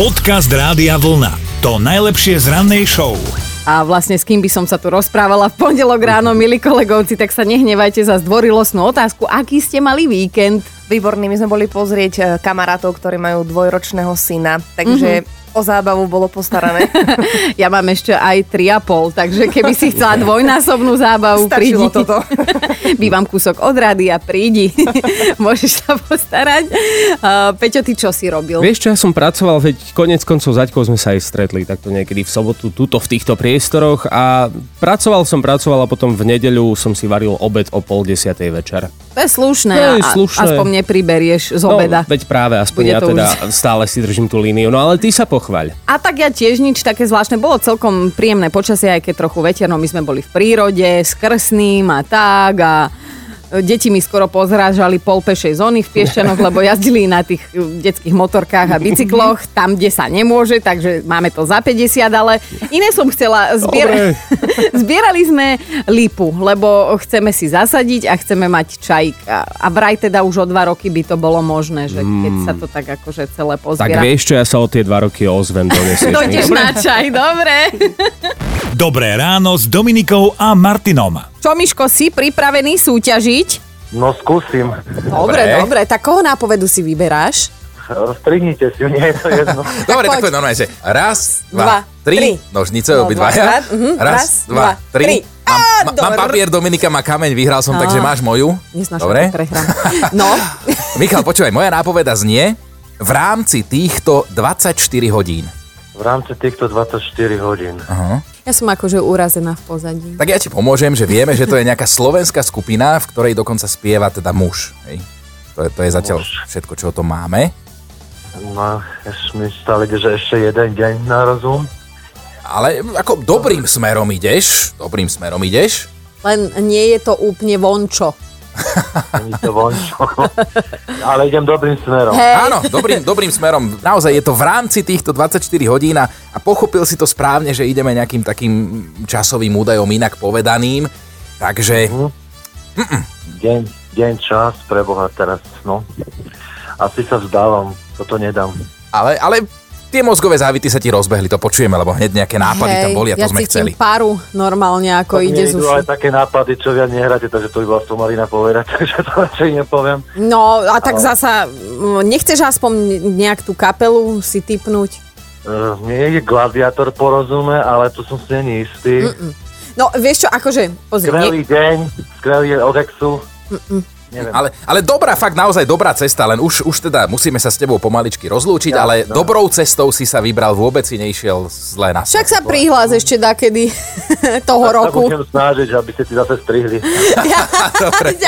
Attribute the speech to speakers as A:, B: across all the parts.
A: Podcast Rádia Vlna. To najlepšie z rannej show.
B: A vlastne s kým by som sa tu rozprávala v pondelok ráno, milí kolegovci, tak sa nehnevajte za zdvorilostnú otázku. Aký ste mali víkend?
C: Výborný, my sme boli pozrieť e, kamarátov, ktorí majú dvojročného syna, takže mm-hmm o zábavu bolo postarané.
B: ja mám ešte aj 3,5, takže keby si chcela dvojnásobnú zábavu,
C: Stačilo prídi. toto.
B: Bývam kúsok od rady a prídi. Môžeš sa postarať. Uh, Peťo, ty čo si robil?
D: Vieš čo, ja som pracoval, veď konec koncov zaďkou sme sa aj stretli takto niekedy v sobotu, tuto v týchto priestoroch a pracoval som, pracoval a potom v nedeľu som si varil obed o pol desiatej večer.
B: To je slušné. To je slušné. Aspoň nepriberieš z no, obeda.
D: No, veď práve, aspoň Bude ja teda už... stále si držím tú líniu. No ale ty sa pochvaľ.
B: A tak ja tiež nič také zvláštne. Bolo celkom príjemné počasie, aj keď trochu veterno. My sme boli v prírode, s krsným a tak a Deti mi skoro pozrážali pol pešej zóny v Piešťanoch, lebo jazdili na tých detských motorkách a bicykloch, tam, kde sa nemôže, takže máme to za 50, ale iné som chcela zbierať. Zbierali sme lipu, lebo chceme si zasadiť a chceme mať čajík. A vraj teda už o dva roky by to bolo možné, že keď sa to tak akože celé pozbiera.
D: Tak vieš čo, ja sa o tie dva roky ozvem, donesieš.
B: Dojdeš na čaj, dobre.
A: Dobré ráno s Dominikou a Martinom.
B: Čo, Miško, si pripravený súťažiť?
E: No skúsim.
B: Dobre, dobre. dobre. Tak koho nápovedu si vyberáš?
E: Rozstrihnite si, nie je to jedno.
F: dobre, tak poď normálne, že raz, dva, dva tri, tri. nožnice no, obidvaja. Uh-huh. Raz, raz, dva, tri. tri. Mám, mám papier, Dominika má kameň, vyhral som, no. takže máš moju.
B: Dobre? No.
F: Michal, počúvaj, moja nápoveda znie v rámci týchto 24 hodín.
E: V rámci týchto 24 hodín.
B: Uh-huh. Ja som akože urazená v pozadí.
F: Tak ja ti pomôžem, že vieme, že to je nejaká slovenská skupina, v ktorej dokonca spieva teda muž. Hej. To, je, to je zatiaľ muž. všetko, čo o tom máme.
E: No, mi stále že ešte jeden deň na rozum.
F: Ale ako dobrým smerom ideš, dobrým smerom ideš.
B: Len nie je to úplne vončo.
E: Není to vončo. Ale idem dobrým smerom.
F: Hey. Áno, dobrým, dobrým smerom. Naozaj je to v rámci týchto 24 hodín a, a pochopil si to správne, že ideme nejakým takým časovým údajom inak povedaným. Takže...
E: Mm-hmm. Deň, deň, čas pre Boha teraz, no. Asi sa vzdávam, toto nedám.
F: Ale, ale tie mozgové závity sa ti rozbehli, to počujeme, lebo hneď nejaké nápady Hej, tam boli a to
B: ja
F: sme chceli.
B: paru normálne, ako tak ide z uši.
E: aj také nápady, čo ja nehráte, takže to by bola Somalina povedať, takže to radšej nepoviem.
B: No a tak Ale... zasa, nechceš aspoň nejak tú kapelu si typnúť?
E: Uh, nie je gladiátor porozume, ale tu som si není istý. Mm-mm.
B: No vieš čo, akože, pozri.
E: Skvelý nie... deň, skvelý je Odexu. Mm-mm.
F: Neviem. Ale, ale dobrá, fakt naozaj dobrá cesta, len už, už teda musíme sa s tebou pomaličky rozlúčiť, ja, ale no. dobrou cestou si sa vybral, vôbec si nešiel zle na
B: Však sa prihlás ešte dakedy toho
E: tak
B: roku.
E: Tak snažiť, aby ste si zase strihli.
B: ja,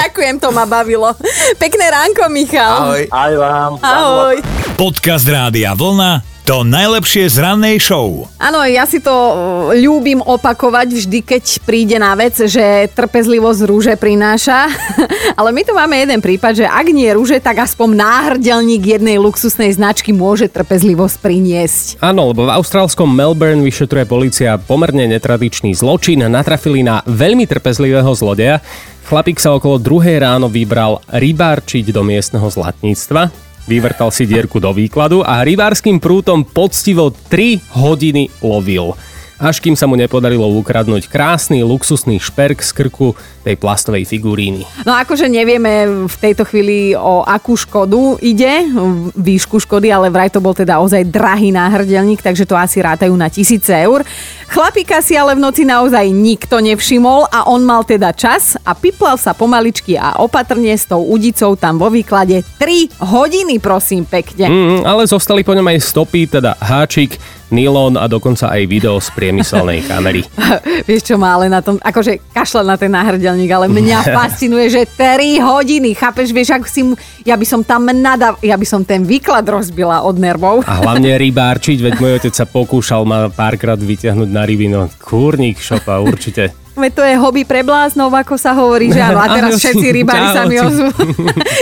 B: ďakujem, to ma bavilo. Pekné ránko, Michal.
F: Ahoj.
E: Aj vám.
B: Ahoj.
A: Podcast Rádia Vlna to najlepšie z rannej show.
B: Áno, ja si to uh, ľúbim opakovať vždy, keď príde na vec, že trpezlivosť rúže prináša. Ale my tu máme jeden prípad, že ak nie rúže, tak aspoň náhrdelník jednej luxusnej značky môže trpezlivosť priniesť.
D: Áno, lebo v austrálskom Melbourne vyšetruje policia pomerne netradičný zločin. Natrafili na veľmi trpezlivého zlodeja. Chlapík sa okolo druhej ráno vybral rybárčiť do miestneho zlatníctva vyvrtal si dierku do výkladu a rybárským prútom poctivo 3 hodiny lovil až kým sa mu nepodarilo ukradnúť krásny luxusný šperk z krku tej plastovej figuríny.
B: No akože nevieme v tejto chvíli o akú škodu ide, výšku škody, ale vraj to bol teda ozaj drahý náhrdelník, takže to asi rátajú na tisíce eur. Chlapíka si ale v noci naozaj nikto nevšimol a on mal teda čas a piplal sa pomaličky a opatrne s tou udicou tam vo výklade 3 hodiny, prosím, pekne.
D: Mm, ale zostali po ňom aj stopy, teda háčik, nylon a dokonca aj video z priemyselnej kamery.
B: Vieš čo má ale na tom, akože kašľa na ten náhrdelník, ale mňa fascinuje, že 3 hodiny, chápeš, vieš, ako si mu, ja by som tam nadav, ja by som ten výklad rozbila od nervov.
D: A hlavne rybárčiť, veď môj otec sa pokúšal ma párkrát vyťahnuť na ryby, no kúrnik šopa, určite.
B: Veď to je hobby pre bláznov, ako sa hovorí, že áno. A teraz všetci rybári sa mi ozvú.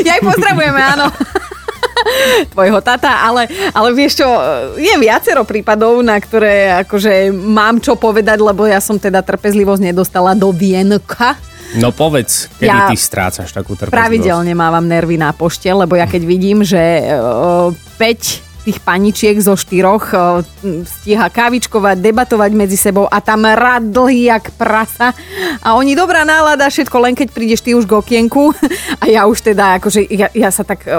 B: ja ich pozdravujeme, áno. Tvojho tata, ale, ale vieš čo, je viacero prípadov, na ktoré akože mám čo povedať, lebo ja som teda trpezlivosť nedostala do vienka.
D: No povedz, kedy ja ty strácaš takú trpezlivosť?
B: Pravidelne mávam nervy na pošte, lebo ja keď vidím, že 5 tých paničiek zo štyroch e, stíha kávičkovať, debatovať medzi sebou a tam rad dlhý jak prasa. A oni dobrá nálada, všetko len keď prídeš ty už k okienku. A ja už teda, akože ja, ja sa tak e,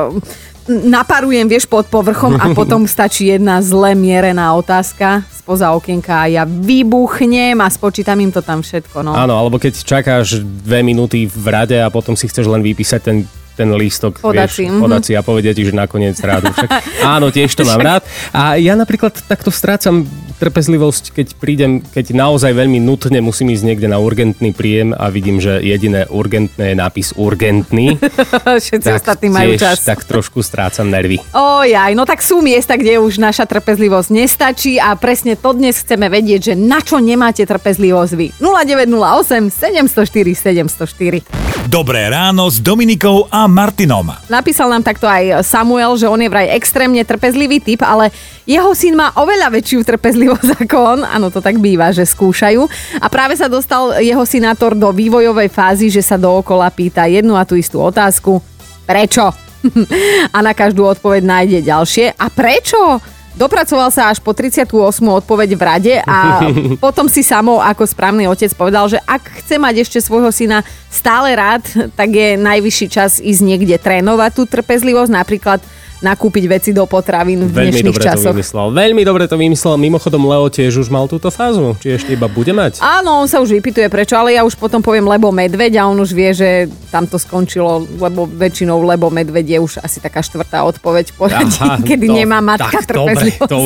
B: naparujem, vieš, pod povrchom a potom stačí jedna zle mierená otázka spoza okienka a ja vybuchnem a spočítam im to tam všetko. No.
D: Áno, alebo keď čakáš dve minúty v rade a potom si chceš len vypísať ten ten lístok,
B: Podací,
D: vieš,
B: mhm.
D: podací a povedia ti, že nakoniec rádu. Však, áno, tiež to mám rád. A ja napríklad takto strácam trpezlivosť, keď prídem, keď naozaj veľmi nutne musím ísť niekde na urgentný príjem a vidím, že jediné urgentné je nápis urgentný.
B: Všetci ostatní majú
D: tiež
B: čas.
D: tak trošku strácam nervy.
B: Ojaj, no tak sú miesta, kde už naša trpezlivosť nestačí a presne to dnes chceme vedieť, že na čo nemáte trpezlivosť vy. 0908 704 704.
A: Dobré ráno s Dominikou a Martinom.
B: Napísal nám takto aj Samuel, že on je vraj extrémne trpezlivý typ, ale jeho syn má oveľa väčšiu trpezlivosť ako on. Áno, to tak býva, že skúšajú. A práve sa dostal jeho synátor do vývojovej fázy, že sa dookola pýta jednu a tú istú otázku. Prečo? a na každú odpoveď nájde ďalšie. A prečo? Dopracoval sa až po 38. odpoveď v rade a potom si samou ako správny otec povedal, že ak chce mať ešte svojho syna stále rád, tak je najvyšší čas ísť niekde trénovať tú trpezlivosť, napríklad nakúpiť veci do potravín v
D: Veľmi
B: dnešných
D: dobre to
B: časoch.
D: vymyslel. Veľmi dobre to vymyslel. Mimochodom, Leo tiež už mal túto fázu. Či ešte iba bude mať?
B: Áno, on sa už vypituje prečo, ale ja už potom poviem lebo medveď a on už vie, že tam to skončilo, lebo väčšinou lebo medveď je už asi taká štvrtá odpoveď poradí, kedy
D: to-
B: nemá matka
D: tak, dobre,
B: trpezlivosť.
D: to,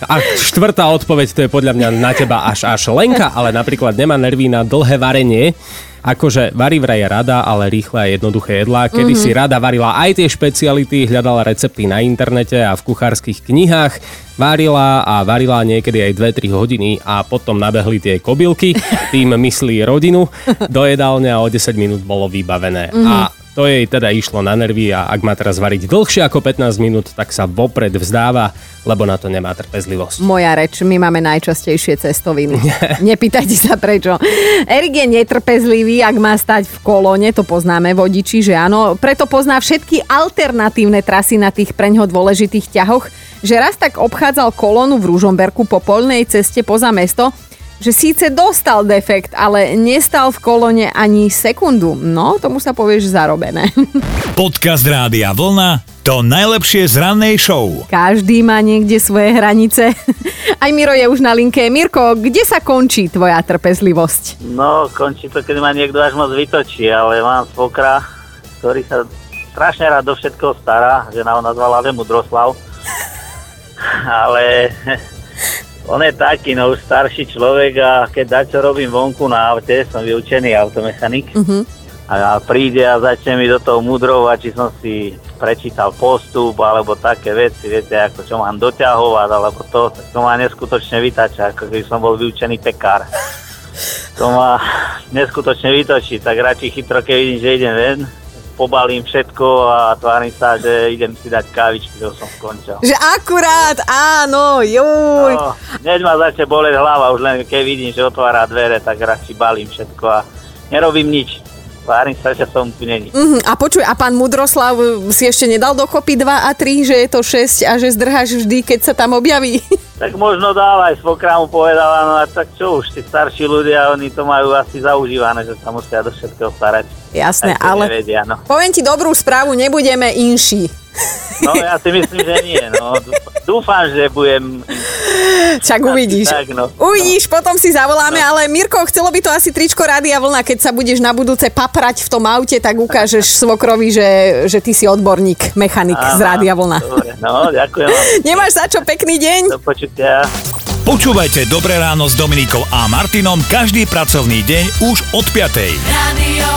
D: a štvrtá odpoveď, to je podľa mňa na teba až až Lenka, ale napríklad nemá nervy na dlhé varenie. Akože varí vraj rada, ale rýchle a jednoduché jedlá. Kedy
B: Mhm.
D: si rada varila aj tie špeciality, hľadala recepty na internete a v kuchárskych knihách. Varila a varila niekedy aj 2-3 hodiny a potom nabehli tie kobylky, tým myslí rodinu, do jedálne a o 10 minút bolo vybavené.
B: Mhm.
D: A to jej teda išlo na nervy a ak má teraz variť dlhšie ako 15 minút, tak sa vopred vzdáva, lebo na to nemá trpezlivosť.
B: Moja reč, my máme najčastejšie cestoviny. Nepýtajte sa prečo. Erik je netrpezlivý, ak má stať v kolóne, to poznáme vodiči, že áno. Preto pozná všetky alternatívne trasy na tých preňho dôležitých ťahoch, že raz tak obchádzal kolónu v Ružomberku po polnej ceste poza mesto, že síce dostal defekt, ale nestal v kolóne ani sekundu. No, tomu sa povieš zarobené.
A: Podcast Rádia Vlna to najlepšie z rannej show.
B: Každý má niekde svoje hranice. Aj Miro je už na linke. Mirko, kde sa končí tvoja trpezlivosť?
G: No, končí to, keď ma niekto až moc vytočí, ale mám svokra, ktorý sa strašne rád do všetkoho stará, že ho nazvala Ale Mudroslav. ale on je taký, no už starší človek a keď dačo robím vonku na aute, som vyučený automechanik, a príde a začne mi do toho mudrovať, či som si prečítal postup, alebo také veci, viete, ako čo mám doťahovať, alebo to, to ma neskutočne vytača, ako keby som bol vyučený pekár. To ma neskutočne vytočí, tak radšej chytro, keď vidím, že idem ven, pobalím všetko a tvárim sa, že idem si dať kávičky, že som skončil.
B: Že akurát, áno, juj.
G: No, hneď ma začne boleť hlava, už len keď vidím, že otvára dvere, tak radšej balím všetko a nerobím nič. Tvárim sa, že som tu není.
B: Mhm, A počuj, a pán Mudroslav si ešte nedal dokopy 2 a 3, že je to 6 a že zdrháš vždy, keď sa tam objaví?
G: Tak možno dáva, aj svokra mu povedala, no a tak čo už, tí starší ľudia, oni to majú asi zaužívané, že sa musia do všetkého starať.
B: Jasné, ale
G: Nevedia, no.
B: poviem ti dobrú správu, nebudeme inší.
G: no ja si myslím, že nie, no. Dúfam, že budem...
B: Však uvidíš.
G: Tak, no.
B: Uvidíš, potom si zavoláme, ale Mirko, chcelo by to asi tričko Rádia Vlna, keď sa budeš na budúce paprať v tom aute, tak ukážeš svokrovi, že, že ty si odborník, mechanik z
G: Áno,
B: Rádia Vlna.
G: Dobre, no, ďakujem.
B: Nemáš za čo, pekný deň.
G: Do počutia.
A: Počúvajte Dobré ráno s Dominikou a Martinom každý pracovný deň už od 5.
H: Radio